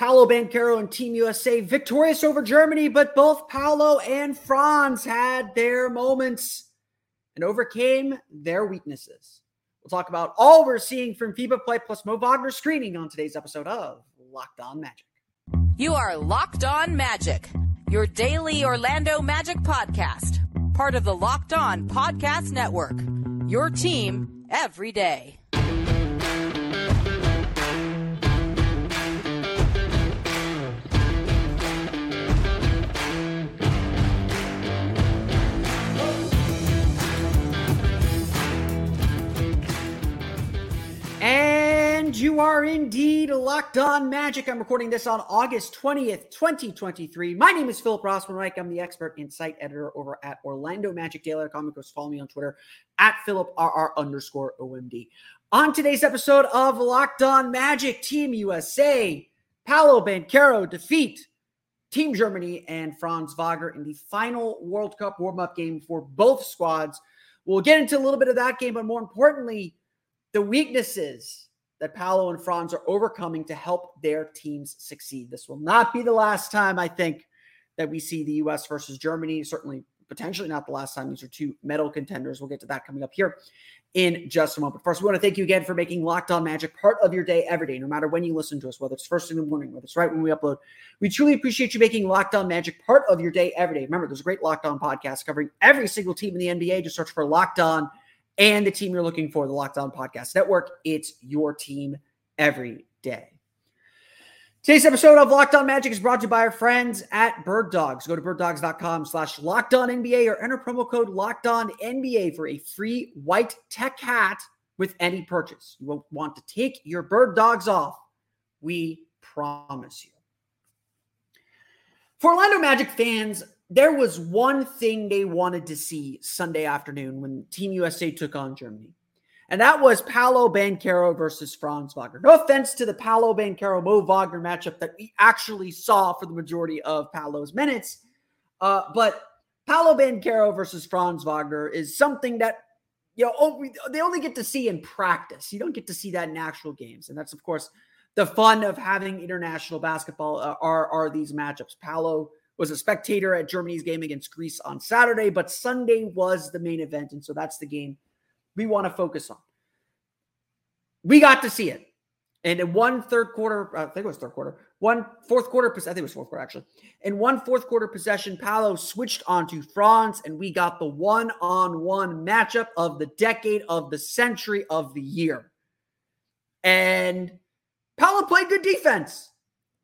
Paolo Banchero and Team USA victorious over Germany, but both Paolo and Franz had their moments and overcame their weaknesses. We'll talk about all we're seeing from FIBA play plus Mo Wagner screening on today's episode of Locked On Magic. You are Locked On Magic, your daily Orlando Magic podcast, part of the Locked On Podcast Network. Your team every day. And you are indeed locked on magic. I'm recording this on August 20th, 2023. My name is Philip Rossman Reich. I'm the expert insight editor over at Orlando Magic Daily. Comic Books. Follow me on Twitter at PhilipRR underscore OMD. On today's episode of Locked On Magic, Team USA, Paolo Banchero defeat Team Germany and Franz Wagner in the final World Cup warm up game for both squads. We'll get into a little bit of that game, but more importantly, the weaknesses that Paolo and Franz are overcoming to help their teams succeed. This will not be the last time, I think, that we see the U.S. versus Germany. Certainly, potentially not the last time. These are two medal contenders. We'll get to that coming up here in just a moment. First, we want to thank you again for making Locked On Magic part of your day every day, no matter when you listen to us, whether it's first in the morning, whether it's right when we upload. We truly appreciate you making Locked On Magic part of your day every day. Remember, there's a great Locked On podcast covering every single team in the NBA. Just search for Locked On and the team you're looking for, the Locked On Podcast Network. It's your team every day. Today's episode of Locked On Magic is brought to you by our friends at Bird Dogs. Go to birddogs.com slash locked on NBA or enter promo code locked on NBA for a free white tech hat with any purchase. You won't want to take your bird dogs off. We promise you. For Orlando Magic fans, there was one thing they wanted to see Sunday afternoon when Team USA took on Germany. And that was Paolo Banchero versus Franz Wagner. No offense to the Paolo Banchero Mo Wagner matchup that we actually saw for the majority of Paolo's minutes. Uh, but Paolo Banchero versus Franz Wagner is something that you know oh, they only get to see in practice. You don't get to see that in actual games, and that's of course the fun of having international basketball. Uh, are are these matchups? Paolo was a spectator at Germany's game against Greece on Saturday, but Sunday was the main event, and so that's the game we want to focus on. We got to see it. And in one third quarter, uh, I think it was third quarter, one fourth quarter, I think it was fourth quarter actually. In one fourth quarter possession, Paolo switched onto Franz, and we got the one on one matchup of the decade, of the century, of the year. And Paolo played good defense.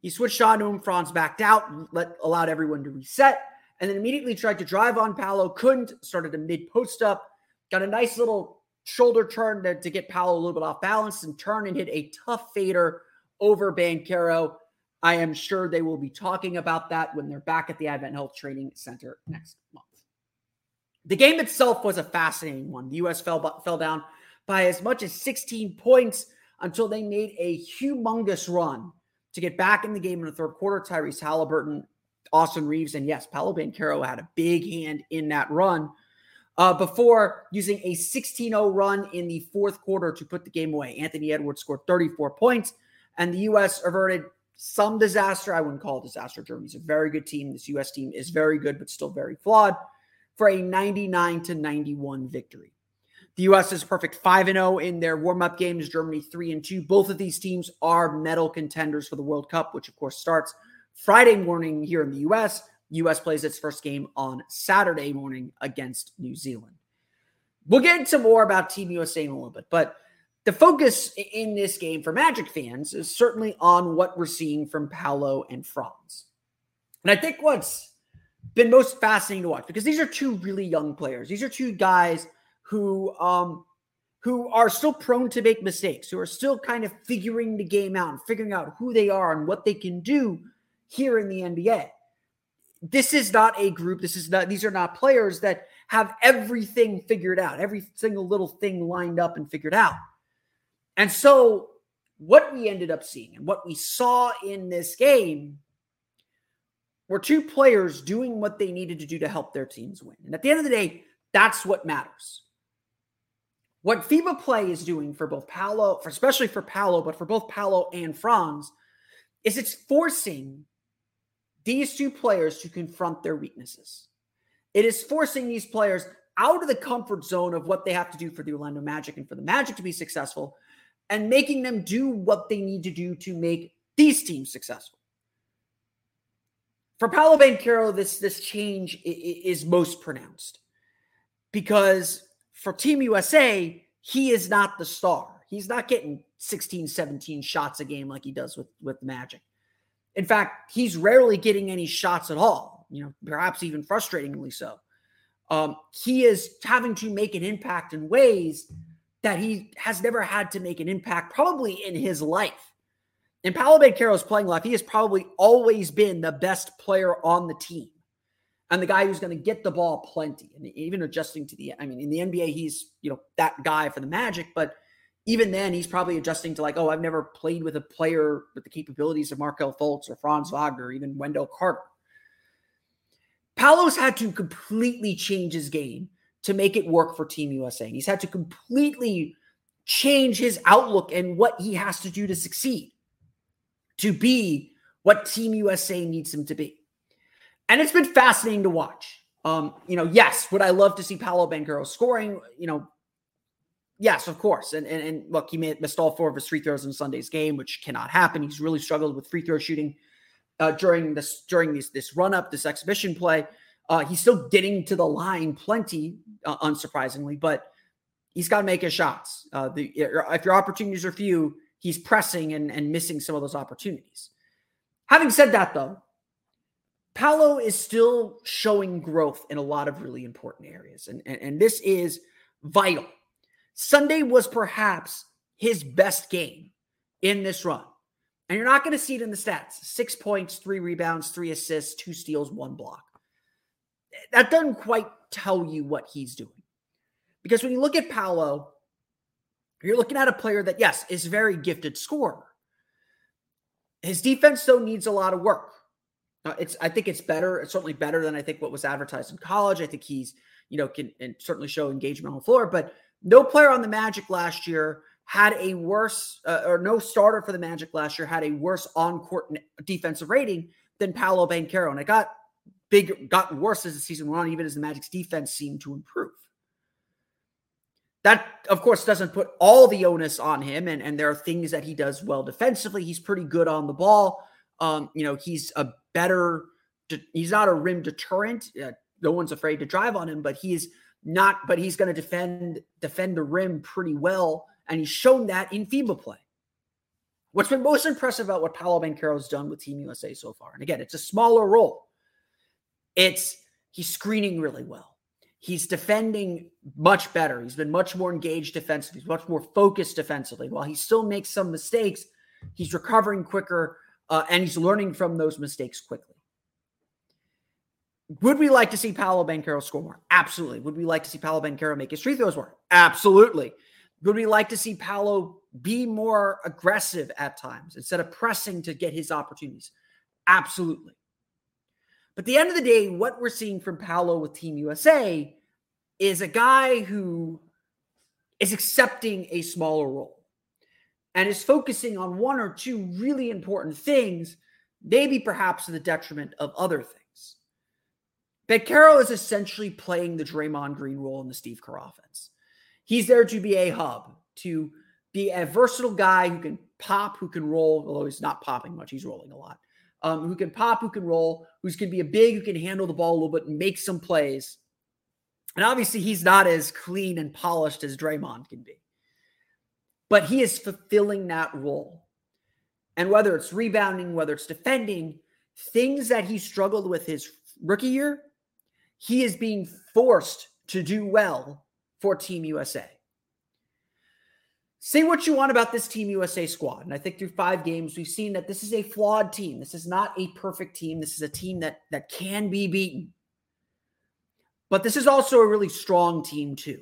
He switched on to him. Franz backed out, let, allowed everyone to reset, and then immediately tried to drive on Paolo. Couldn't, started a mid post up, got a nice little shoulder turn to, to get Paolo a little bit off balance and turn and hit a tough fader over Banchero. I am sure they will be talking about that when they're back at the Advent Health Training Center next month. The game itself was a fascinating one. The U.S. fell, fell down by as much as 16 points until they made a humongous run to get back in the game in the third quarter. Tyrese Halliburton, Austin Reaves, and yes, Paolo Banchero had a big hand in that run uh, before using a 16 0 run in the fourth quarter to put the game away. Anthony Edwards scored 34 points, and the U.S. averted some disaster. I wouldn't call it disaster. Germany's a very good team. This U.S. team is very good, but still very flawed for a 99 to 91 victory. The US is perfect 5 0 in their warm up games, Germany 3 and 2. Both of these teams are medal contenders for the World Cup, which of course starts Friday morning here in the US. US plays its first game on Saturday morning against New Zealand. We'll get into more about Team USA in a little bit, but the focus in this game for Magic fans is certainly on what we're seeing from Paolo and Franz. And I think what's been most fascinating to watch because these are two really young players. These are two guys who um who are still prone to make mistakes, who are still kind of figuring the game out and figuring out who they are and what they can do here in the NBA. This is not a group, this is not these are not players that have everything figured out, every single little thing lined up and figured out. And so what we ended up seeing and what we saw in this game were two players doing what they needed to do to help their teams win. And at the end of the day, that's what matters. What FIBA play is doing for both Paolo, for especially for Paolo, but for both Paolo and Franz, is it's forcing these two players to confront their weaknesses. It is forcing these players out of the comfort zone of what they have to do for the Orlando Magic and for the Magic to be successful and making them do what they need to do to make these teams successful. For Paolo Banchero, this this change is most pronounced because for Team USA, he is not the star. He's not getting 16, 17 shots a game like he does with, with Magic. In fact, he's rarely getting any shots at all, you know, perhaps even frustratingly so. Um, he is having to make an impact in ways that he has never had to make an impact, probably in his life. In Paolo Banchero's playing life, he has probably always been the best player on the team and the guy who's going to get the ball plenty. And even adjusting to the, I mean, in the NBA, he's, you know, that guy for the Magic, but even then, he's probably adjusting to like, oh, I've never played with a player with the capabilities of Markelle Fultz or Franz Wagner, or even Wendell Carter. Paolo's had to completely change his game to make it work for Team USA. He's had to completely change his outlook and what he has to do to succeed, to be what Team USA needs him to be. And it's been fascinating to watch. Um, you know, yes, would I love to see Paolo Banchero scoring? You know, yes, of course. And, and and look, he missed all four of his free throws in Sunday's game, which cannot happen. He's really struggled with free throw shooting uh, during this during this this run up, this exhibition play. Uh, he's still getting to the line plenty, uh, unsurprisingly, but he's got to make his shots. Uh, the, if your opportunities are few, he's pressing and, and missing some of those opportunities. Having said that, though, Paolo is still showing growth in a lot of really important areas, and, and, and this is vital. Sunday was perhaps his best game in this run. And you're not going to see it in the stats six points, three rebounds, three assists, two steals, one block that doesn't quite tell you what he's doing. Because when you look at Paolo, you're looking at a player that, yes, is very gifted scorer. His defense, though, needs a lot of work. Uh, it's, I think it's better. It's certainly better than I think what was advertised in college. I think he's, you know, can and certainly show engagement on the floor. But no player on the Magic last year had a worse, uh, or no starter for the Magic last year had a worse on court defensive rating than Paolo Banchero. And it got big got worse as the season went on, even as the Magic's defense seemed to improve. That, of course, doesn't put all the onus on him, and, and there are things that he does well defensively. He's pretty good on the ball. Um, you know, he's a better, he's not a rim deterrent. Uh, no one's afraid to drive on him, but he's not, but he's going to defend defend the rim pretty well, and he's shown that in FIBA play. What's been most impressive about what Paolo Banchero's done with Team USA so far, and again, it's a smaller role, it's he's screening really well. He's defending much better. He's been much more engaged defensively. He's much more focused defensively. While he still makes some mistakes, he's recovering quicker uh, and he's learning from those mistakes quickly. Would we like to see Paolo Banchero score more? Absolutely. Would we like to see Paolo Banchero make his free throws more? Absolutely. Would we like to see Paolo be more aggressive at times instead of pressing to get his opportunities? Absolutely. But at the end of the day, what we're seeing from Paolo with Team USA is a guy who is accepting a smaller role and is focusing on one or two really important things, maybe perhaps to the detriment of other things. Banchero is essentially playing the Draymond Green role in the Steve Kerr offense. He's there to be a hub, to be a versatile guy who can pop, who can roll, although he's not popping much, he's rolling a lot. Um, who can pop, who can roll, who's going to be a big, who can handle the ball a little bit and make some plays. And obviously, he's not as clean and polished as Draymond can be, but he is fulfilling that role. And whether it's rebounding, whether it's defending, things that he struggled with his rookie year, he is being forced to do well for Team USA. Say what you want about this Team USA squad. And I think through five games, we've seen that this is a flawed team. This is not a perfect team. This is a team that, that can be beaten. But this is also a really strong team, too.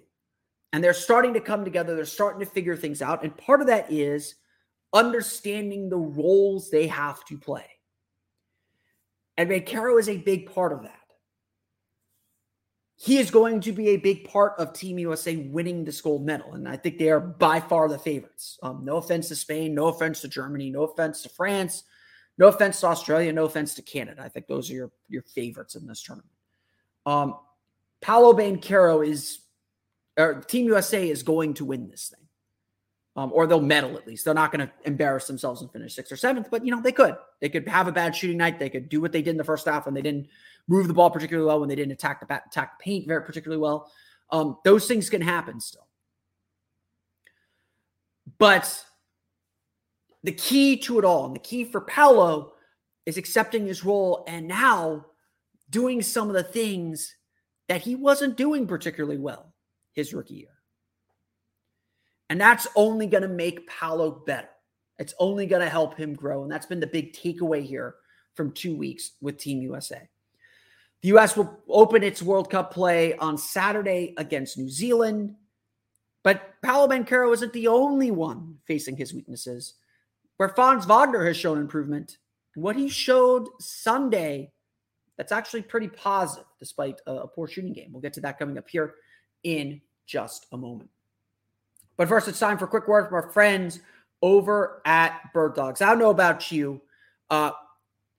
And they're starting to come together. They're starting to figure things out. And part of that is understanding the roles they have to play. And Banchero is a big part of that. He is going to be a big part of Team USA winning this gold medal. And I think they are by far the favorites. Um, no offense to Spain, no offense to Germany, no offense to France, no offense to Australia, no offense to Canada. I think those are your, your favorites in this tournament. Um, Paolo Banchero is, or Team USA is going to win this thing um, or they'll medal at least. They're not going to embarrass themselves and finish sixth or seventh, but you know they could. They could have a bad shooting night. They could do what they did in the first half when they didn't move the ball particularly well, when they didn't attack the attack the paint very particularly well. Um, those things can happen still. But the key to it all, and the key for Paolo, is accepting his role and now doing some of the things that he wasn't doing particularly well his rookie year. And that's only going to make Paolo better. It's only going to help him grow. And that's been the big takeaway here from two weeks with Team USA. The U.S. will open its World Cup play on Saturday against New Zealand. But Paolo Banchero isn't the only one facing his weaknesses, where Franz Wagner has shown improvement. And what he showed Sunday, that's actually pretty positive, despite a, a poor shooting game. We'll get to that coming up here in just a moment. But first, it's time for a quick word from our friends over at Bird Dogs. I don't know about you. Uh,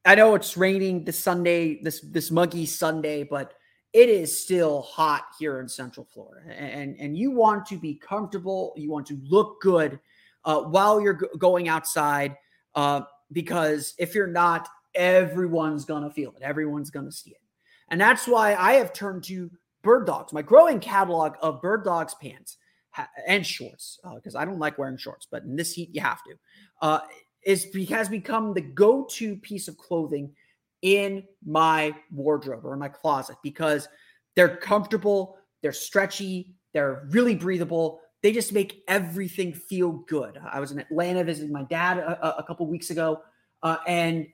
I know it's raining this Sunday, this this muggy Sunday, but it is still hot here in Central Florida, and and you want to be comfortable. You want to look good uh, while you're g- going outside, uh, because if you're not, everyone's gonna feel it. Everyone's gonna see it, and that's why I have turned to Bird Dogs, my growing catalog of Bird Dogs pants and shorts because uh, I don't like wearing shorts, but in this heat you have to. Uh, is has become the go-to piece of clothing in my wardrobe or in my closet because they're comfortable, they're stretchy, they're really breathable. They just make everything feel good. I was in Atlanta visiting my dad a, a couple weeks ago, uh, and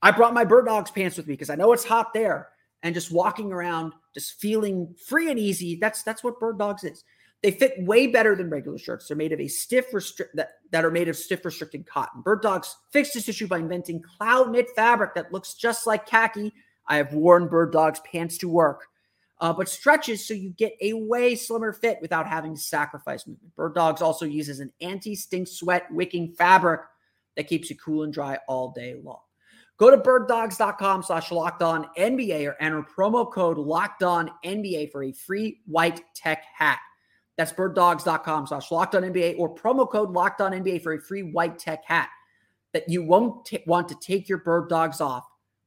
I brought my Bird Dogs pants with me because I know it's hot there. And just walking around, just feeling free and easy. That's that's what Bird Dogs is. They fit way better than regular shirts. They're made of a stiff restrict that, that are made of stiff restricted cotton. Bird Dogs fixed this issue by inventing cloud knit fabric that looks just like khaki. I have worn Bird Dogs pants to work, uh, but stretches so you get a way slimmer fit without having to sacrifice movement. Bird Dogs also uses an anti-stink sweat wicking fabric that keeps you cool and dry all day long. Go to birddogs.com slash locked on NBA or enter promo code locked on NBA for a free white tech hat. That's birddogs.com slash locked on NBA or promo code locked on NBA for a free white tech hat that you won't t- want to take your bird dogs off.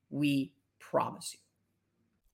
We promise you.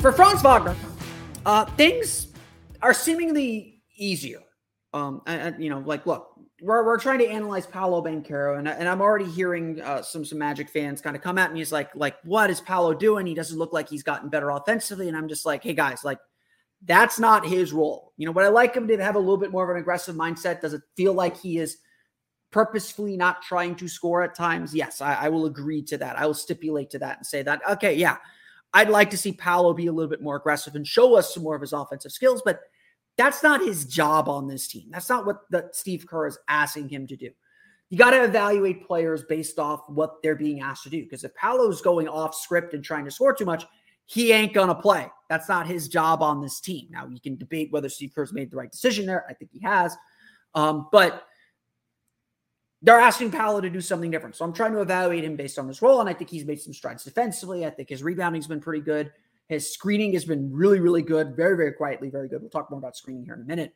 For Franz Wagner, uh, things are seemingly easier. Um, and, you know, like, look, we're, we're trying to analyze Paolo Banchero, and, and I'm already hearing uh, some some Magic fans kind of come at me. He's like, like, what is Paolo doing? He doesn't look like he's gotten better offensively, and I'm just like, hey guys, like, That's not his role. You know, what I like him to have a little bit more of an aggressive mindset. Does it feel like he is purposefully not trying to score at times? Yes, I, I will agree to that. I will stipulate to that and say that, okay, yeah, I'd like to see Paolo be a little bit more aggressive and show us some more of his offensive skills, but that's not his job on this team. That's not what the, Steve Kerr is asking him to do. You got to evaluate players based off what they're being asked to do. Because if Paolo's going off script and trying to score too much, he ain't to play. That's not his job on this team. Now, you can debate whether Steve Kerr's made the right decision there. I think he has. Um, but they're asking Paolo to do something different. So I'm trying to evaluate him based on this role. And I think he's made some strides defensively. I think his rebounding's been pretty good. His screening has been really, really good. Very, very quietly, very good. We'll talk more about screening here in a minute.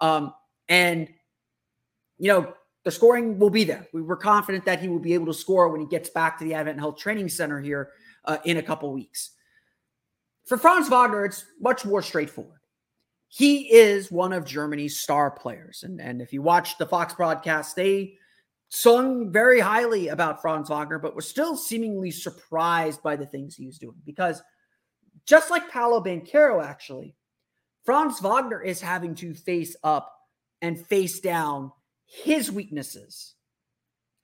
Um, and, you know, the scoring will be there. We were confident that he will be able to score when he gets back to the Advent Health Training Center here uh, in a couple weeks. For Franz Wagner, it's much more straightforward. He is one of Germany's star players. And, and if you watch the Fox broadcast, they sung very highly about Franz Wagner, but were still seemingly surprised by the things he was doing. Because just like Paolo Banchero, actually, Franz Wagner is having to face up and face down his weaknesses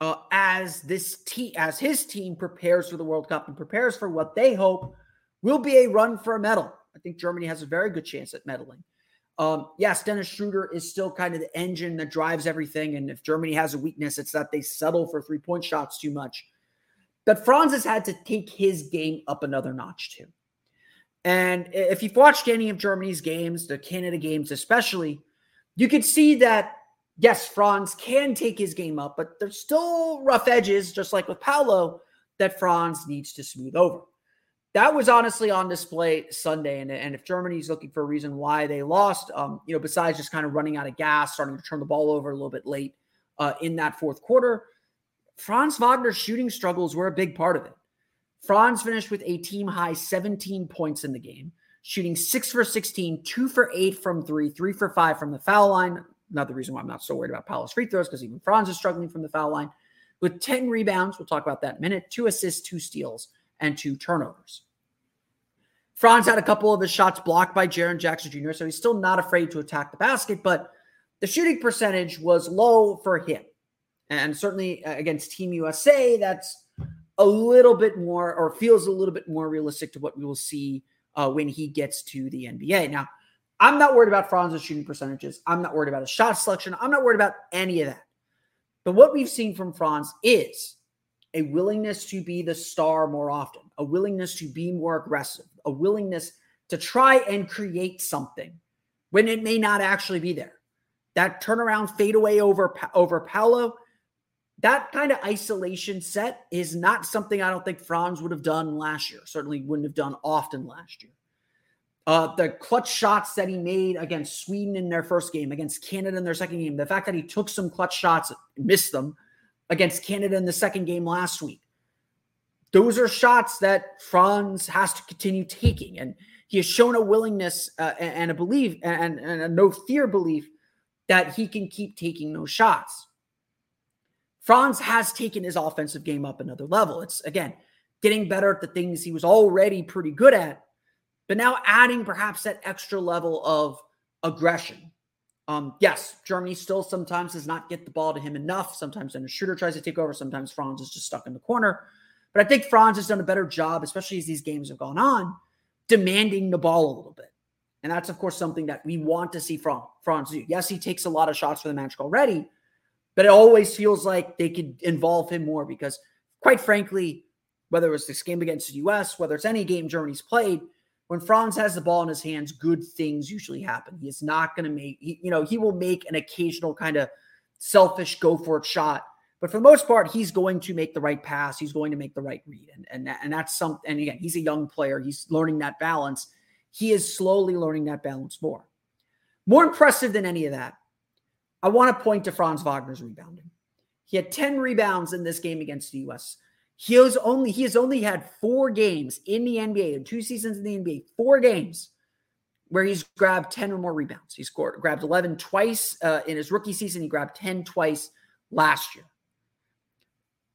uh, as this team, as his team prepares for the World Cup and prepares for what they hope will be a run for a medal. I think Germany has a very good chance at medaling. Um, yes, Dennis Schroeder is still kind of the engine that drives everything. And if Germany has a weakness, it's that they settle for three point shots too much. But Franz has had to take his game up another notch too. And if you've watched any of Germany's games, the Canada games especially, you can see that yes, Franz can take his game up, but there's still rough edges, just like with Paolo, that Franz needs to smooth over. That was honestly on display Sunday. And, and if Germany's looking for a reason why they lost, um, you know, besides just kind of running out of gas, starting to turn the ball over a little bit late uh, in that fourth quarter, Franz Wagner's shooting struggles were a big part of it. Franz finished with a team high 17 points in the game, shooting six for 16, two for eight from three, three for five from the foul line, Another reason why I'm not so worried about Paolo's free throws because even Franz is struggling from the foul line with 10 rebounds. We'll talk about that in a minute, two assists, two steals, and two turnovers. Franz had a couple of his shots blocked by Jaren Jackson Jr., so he's still not afraid to attack the basket, but the shooting percentage was low for him. And certainly uh, against Team USA, that's a little bit more or feels a little bit more realistic to what we will see uh, when he gets to the NBA. Now, I'm not worried about Franz's shooting percentages. I'm not worried about his shot selection. I'm not worried about any of that. But what we've seen from Franz is a willingness to be the star more often, a willingness to be more aggressive, a willingness to try and create something when it may not actually be there. That turnaround fadeaway over over Paolo, that kind of isolation set is not something I don't think Franz would have done last year. Certainly wouldn't have done often last year. Uh, the clutch shots that he made against Sweden in their first game, against Canada in their second game, the fact that he took some clutch shots, missed them against Canada in the second game last week. Those are shots that Franz has to continue taking. And he has shown a willingness uh, and a belief and, and a no fear belief that he can keep taking those shots. Franz has taken his offensive game up another level. It's again getting better at the things he was already pretty good at but now adding perhaps that extra level of aggression. Um, yes, Germany still sometimes does not get the ball to him enough. Sometimes then a shooter tries to take over. Sometimes Franz is just stuck in the corner. But I think Franz has done a better job, especially as these games have gone on, demanding the ball a little bit. And that's, of course, something that we want to see from Franz do. Yes, he takes a lot of shots for the Magic already, but it always feels like they could involve him more because, quite frankly, whether it was this game against the US, whether it's any game Germany's played, when Franz has the ball in his hands, good things usually happen. He is not going to make, he, you know, he will make an occasional kind of selfish go for it shot. But for the most part, he's going to make the right pass. He's going to make the right read. And, and, that, and that's something, and again, he's a young player. He's learning that balance. He is slowly learning that balance more. More impressive than any of that, I want to point to Franz Wagner's rebounding. He had 10 rebounds in this game against the US. He has only he has only had four games in the NBA two seasons in the NBA, four games where he's grabbed 10 or more rebounds. He scored grabbed 11 twice uh, in his rookie season. He grabbed 10 twice last year.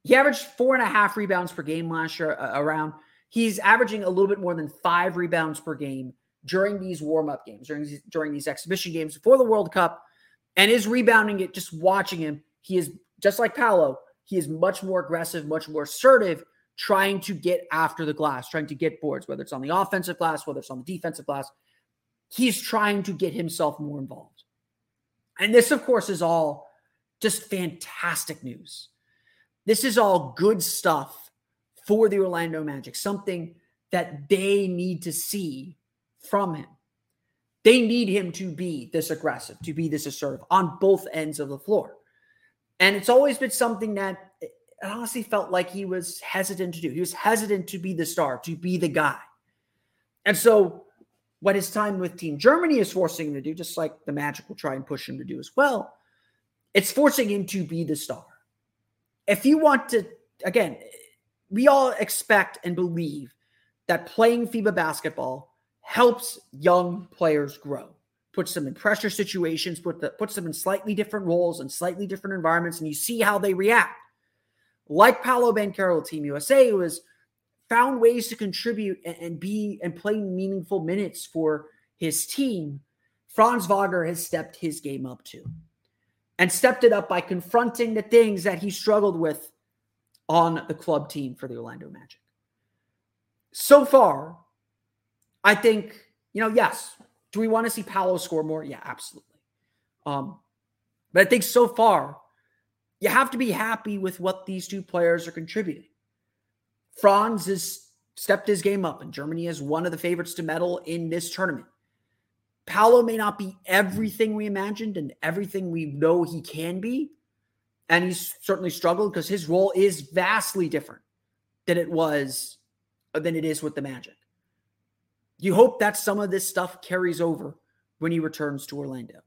He averaged four and a half rebounds per game last year uh, around. He's averaging a little bit more than five rebounds per game during these warm up games, during these, during these exhibition games before the World Cup, and is rebounding it. Just watching him, he is just like Paolo. He is much more aggressive, much more assertive, trying to get after the glass, trying to get boards, whether it's on the offensive glass, whether it's on the defensive glass. He's trying to get himself more involved. And this, of course, is all just fantastic news. This is all good stuff for the Orlando Magic, something that they need to see from him. They need him to be this aggressive, to be this assertive on both ends of the floor. And it's always been something that it honestly felt like he was hesitant to do. He was hesitant to be the star, to be the guy. And so, what his time with Team Germany is forcing him to do, just like the Magic will try and push him to do as well, it's forcing him to be the star. If you want to, again, we all expect and believe that playing FIBA basketball helps young players grow, puts them in pressure situations, put the, puts them in slightly different roles and slightly different environments, and you see how they react. Like Paolo Banchero, Team USA, who has found ways to contribute and, and be and play meaningful minutes for his team. Franz Wagner has stepped his game up too, and stepped it up by confronting the things that he struggled with on the club team for the Orlando Magic. So far, I think, you know, yes. Do we want to see Paolo score more? Yeah, absolutely. Um, but I think so far, you have to be happy with what these two players are contributing. Franz has stepped his game up, and Germany is one of the favorites to medal in this tournament. Paolo may not be everything we imagined and everything we know he can be. And he's certainly struggled because his role is vastly different than it was, than it is with the Magic. You hope that some of this stuff carries over when he returns to Orlando.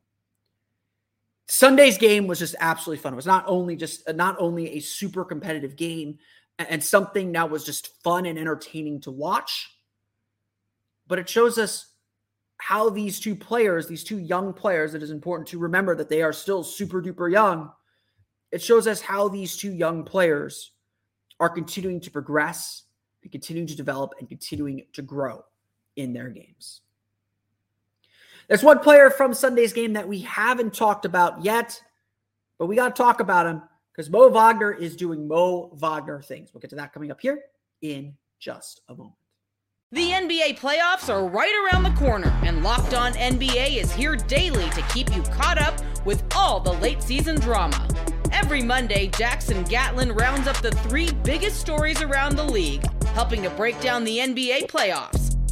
Sunday's game was just absolutely fun. It was not only just uh, not only a super competitive game and something that was just fun and entertaining to watch, but it shows us how these two players, these two young players, it is important to remember that they are still super duper young. It shows us how these two young players are continuing to progress and continuing to develop and continuing to grow in their games. There's one player from Sunday's game that we haven't talked about yet, but we got to talk about him because Mo Wagner is doing Mo Wagner things. We'll get to that coming up here in just a moment. The NBA playoffs are right around the corner, and Locked On NBA is here daily to keep you caught up with all the late season drama. Every Monday, Jackson Gatlin rounds up the three biggest stories around the league, helping to break down the NBA playoffs.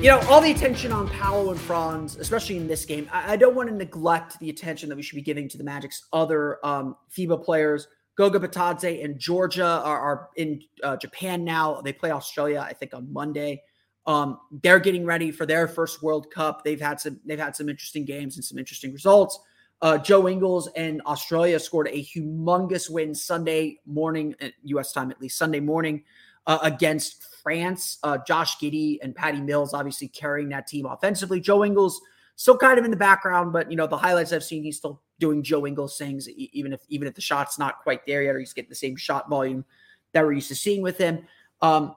You know, all the attention on Paolo and Franz, especially in this game, I, I, don't want to neglect the attention that we should be giving to the Magic's other um, FIBA players. Goga Bitadze and Georgia are, are in uh, Japan now. They play Australia, I think, on Monday. Um, they're getting ready for their first World Cup. They've had some they've had some interesting games and some interesting results. Uh, Joe Ingles and Australia scored a humongous win Sunday morning, U.S. Uh, time at least Sunday morning, uh, against France. Uh, Josh Giddey and Patty Mills obviously carrying that team offensively. Joe Ingles still kind of in the background, but you know the highlights I've seen, he's still doing Joe Ingles things, even if even if the shot's not quite there yet, or he's getting the same shot volume that we're used to seeing with him. Um,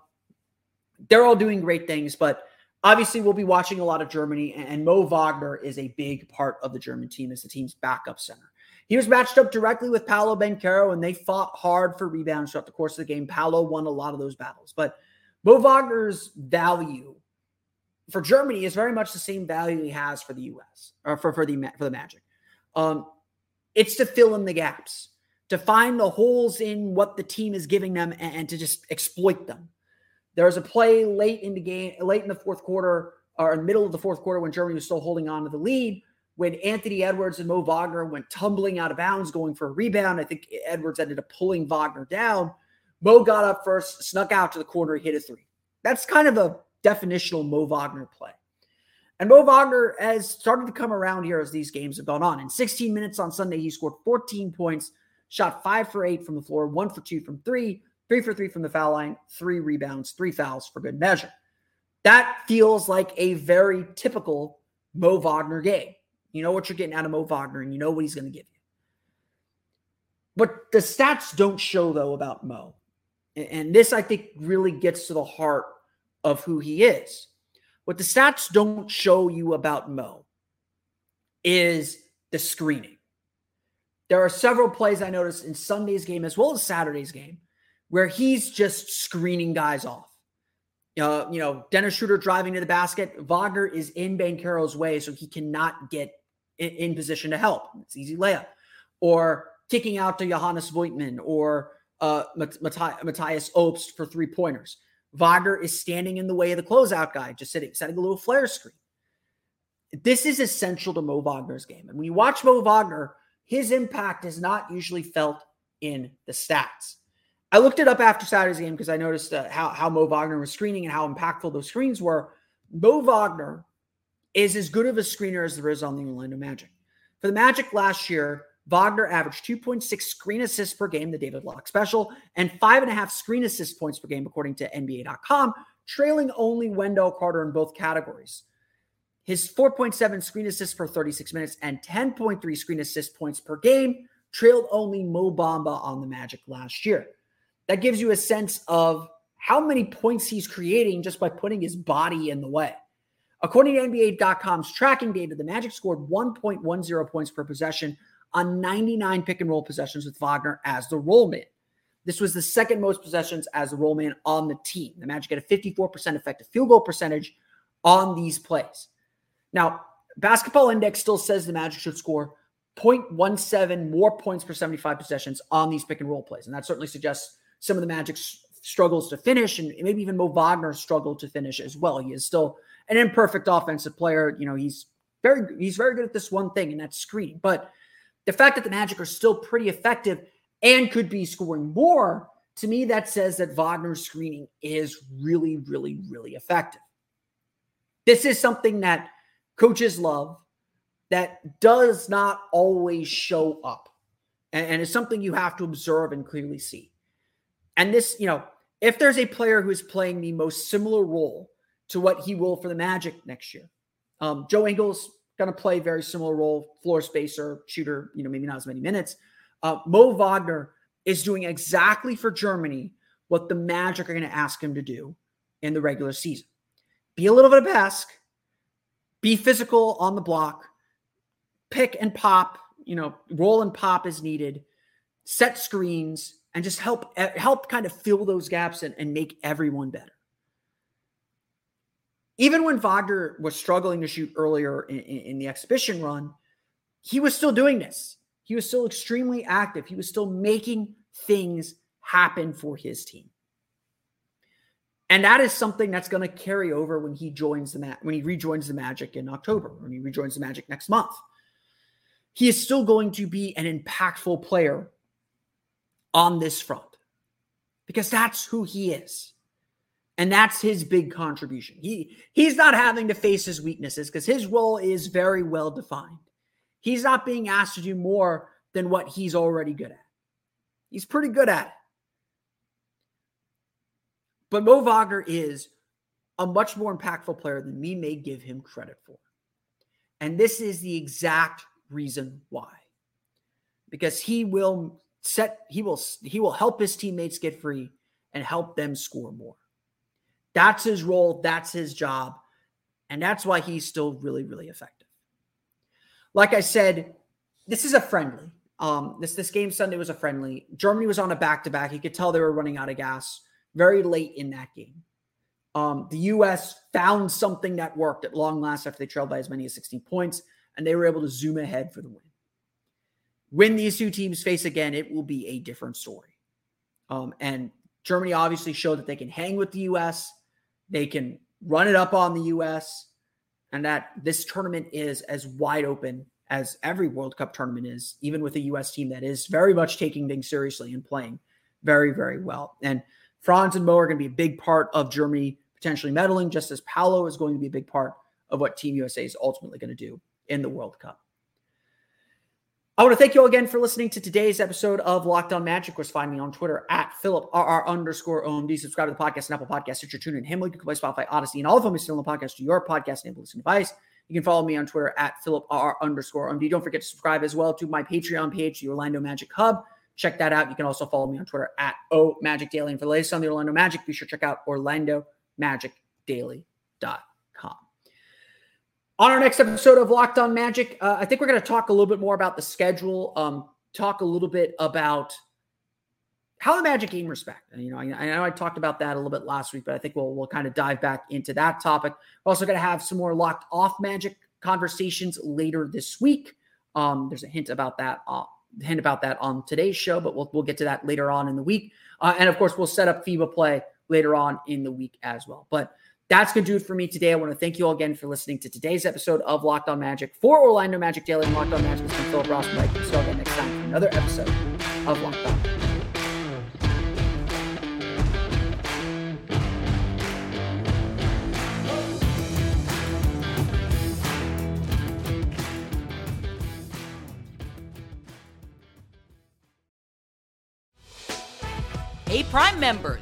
they're all doing great things, but obviously we'll be watching a lot of Germany, and Mo Wagner is a big part of the German team as the team's backup center. He was matched up directly with Paolo Banchero, and they fought hard for rebounds throughout the course of the game. Paolo won a lot of those battles, but Mo Wagner's value for Germany is very much the same value he has for the U.S. or for, for the for the Magic. Um, it's to fill in the gaps, to find the holes in what the team is giving them, and, and to just exploit them. There was a play late in the game, late in the fourth quarter, or in the middle of the fourth quarter, when Germany was still holding on to the lead, when Anthony Edwards and Mo Wagner went tumbling out of bounds, going for a rebound. I think Edwards ended up pulling Wagner down. Mo got up first, snuck out to the corner, hit a three. That's kind of a definitional Mo Wagner play. And Mo Wagner has started to come around here as these games have gone on. In 16 minutes on Sunday, he scored 14 points, shot five for eight from the floor, one for two from three, three for three from the foul line, three rebounds, three fouls for good measure. That feels like a very typical Mo Wagner game. You know what you're getting out of Mo Wagner, and you know what he's going to give you. But the stats don't show, though, about Mo. And this, I think, really gets to the heart of who he is. What the stats don't show you about Mo is the screening. There are several plays I noticed in Sunday's game as well as Saturday's game where he's just screening guys off. Uh, you know, Dennis Schroeder driving to the basket. Wagner is in Banchero's way, so he cannot get in, in position to help. It's easy layup. Or kicking out to Johannes Voigtmann or uh, Matthias Obst for three pointers. Wagner is standing in the way of the closeout guy, just sitting, setting a little flare screen. This is essential to Mo Wagner's game. And when you watch Mo Wagner, his impact is not usually felt in the stats. I looked it up after Saturday's game because I noticed uh, how, how Mo Wagner was screening and how impactful those screens were. Mo Wagner is as good of a screener as there is on the Orlando Magic. For the Magic last year, Wagner averaged 2.6 screen assists per game, the David Locke special, and five and a half screen assist points per game, according to NBA.com, trailing only Wendell Carter in both categories. His 4.7 screen assists per 36 minutes and 10.3 screen assist points per game trailed only Mo Bamba on the Magic last year. That gives you a sense of how many points he's creating just by putting his body in the way. According to NBA.com's tracking data, the Magic scored 1.10 points per possession on 99 pick and roll possessions with Wagner as the roll man. This was the second most possessions as the roll man on the team. The Magic had a 54% effective field goal percentage on these plays. Now, Basketball Index still says the Magic should score 0.17 more points per 75 possessions on these pick and roll plays. And that certainly suggests some of the Magic's struggles to finish, and maybe even Mo Wagner struggled to finish as well. He is still an imperfect offensive player. You know, he's very he's very good at this one thing, and that's screening. But the fact that the Magic are still pretty effective and could be scoring more, to me, that says that Wagner's screening is really, really, really effective. This is something that coaches love that does not always show up. And, and it's something you have to observe and clearly see. And this, you know, if there's a player who is playing the most similar role to what he will for the Magic next year, um, Joe Ingles going to play very similar role, floor spacer, shooter, you know, maybe not as many minutes. Uh, Mo Wagner is doing exactly for Germany what the Magic are going to ask him to do in the regular season. Be a little bit of Bask, be physical on the block, pick and pop, you know, roll and pop as needed, set screens, and just help help kind of fill those gaps and, and make everyone better even when Wagner was struggling to shoot earlier in, in, the exhibition run, he was still doing this. He was still extremely active. He was still making things happen for his team. And that is something that's going to carry over when he joins the Ma- when he rejoins the Magic in October, when he rejoins the Magic next month. He is still going to be an impactful player on this front because that's who he is. And that's his big contribution. He he's not having to face his weaknesses because his role is very well defined. He's not being asked to do more than what he's already good at. He's pretty good at it. But Mo Wagner is a much more impactful player than we may give him credit for. And this is the exact reason why. Because he will set he will he will help his teammates get free and help them score more. That's his role, that's his job. And that's why he's still really, really effective. Like I said, this is a friendly. Um, this this game Sunday was a friendly. Germany was on a back to back. You could tell they were running out of gas very late in that game. Um, the U.S. found something that worked at long last after they trailed by as many as 16 points, and they were able to zoom ahead for the win. When these two teams face again, it will be a different story. Um, and Germany obviously showed that they can hang with the U.S. They can run it up on the US and that this tournament is as wide open as every World Cup tournament is, even with a US team that is very much taking things seriously and playing very, very well. And Franz and Mo are going to be a big part of Germany potentially medaling, just as Paolo is going to be a big part of what Team USA is ultimately going to do in the World Cup. I want to thank you all again for listening to today's episode of Locked On Magic. Of find me on Twitter at PhilipRR underscore OMD. Subscribe to the podcast and Apple Podcasts, Stitcher, TuneIn, Himalaya, Google Play, Spotify, Odyssey, and all of them is still on the podcast to your podcast enabled listening device. You can follow me on Twitter at PhilipRR underscore OMD. Don't forget to subscribe as well to my Patreon page, the Orlando Magic Hub. Check that out. You can also follow me on Twitter at O Magic Daily. And for the latest on the Orlando Magic, be sure to check out OrlandoMagicDaily.com. On our next episode of Locked On Magic, uh, I think we're going to talk a little bit more about the schedule, um, talk a little bit about how the Magic game respect. You know, I, I, know I talked about that a little bit last week, but I think we'll we'll kind of dive back into that topic. We're also going to have some more locked off Magic conversations later this week. Um, there's a hint about that, uh, hint about that on today's show, but we'll we'll get to that later on in the week. Uh, and of course, we'll set up FIBA play later on in the week as well. But that's going to do it for me today. I want to thank you all again for listening to today's episode of Locked On Magic for Orlando Magic Daily and Locked On Magic. This is Philip Rossman-Reich. We'll see you again next time for another episode of Locked On. Hey, Prime members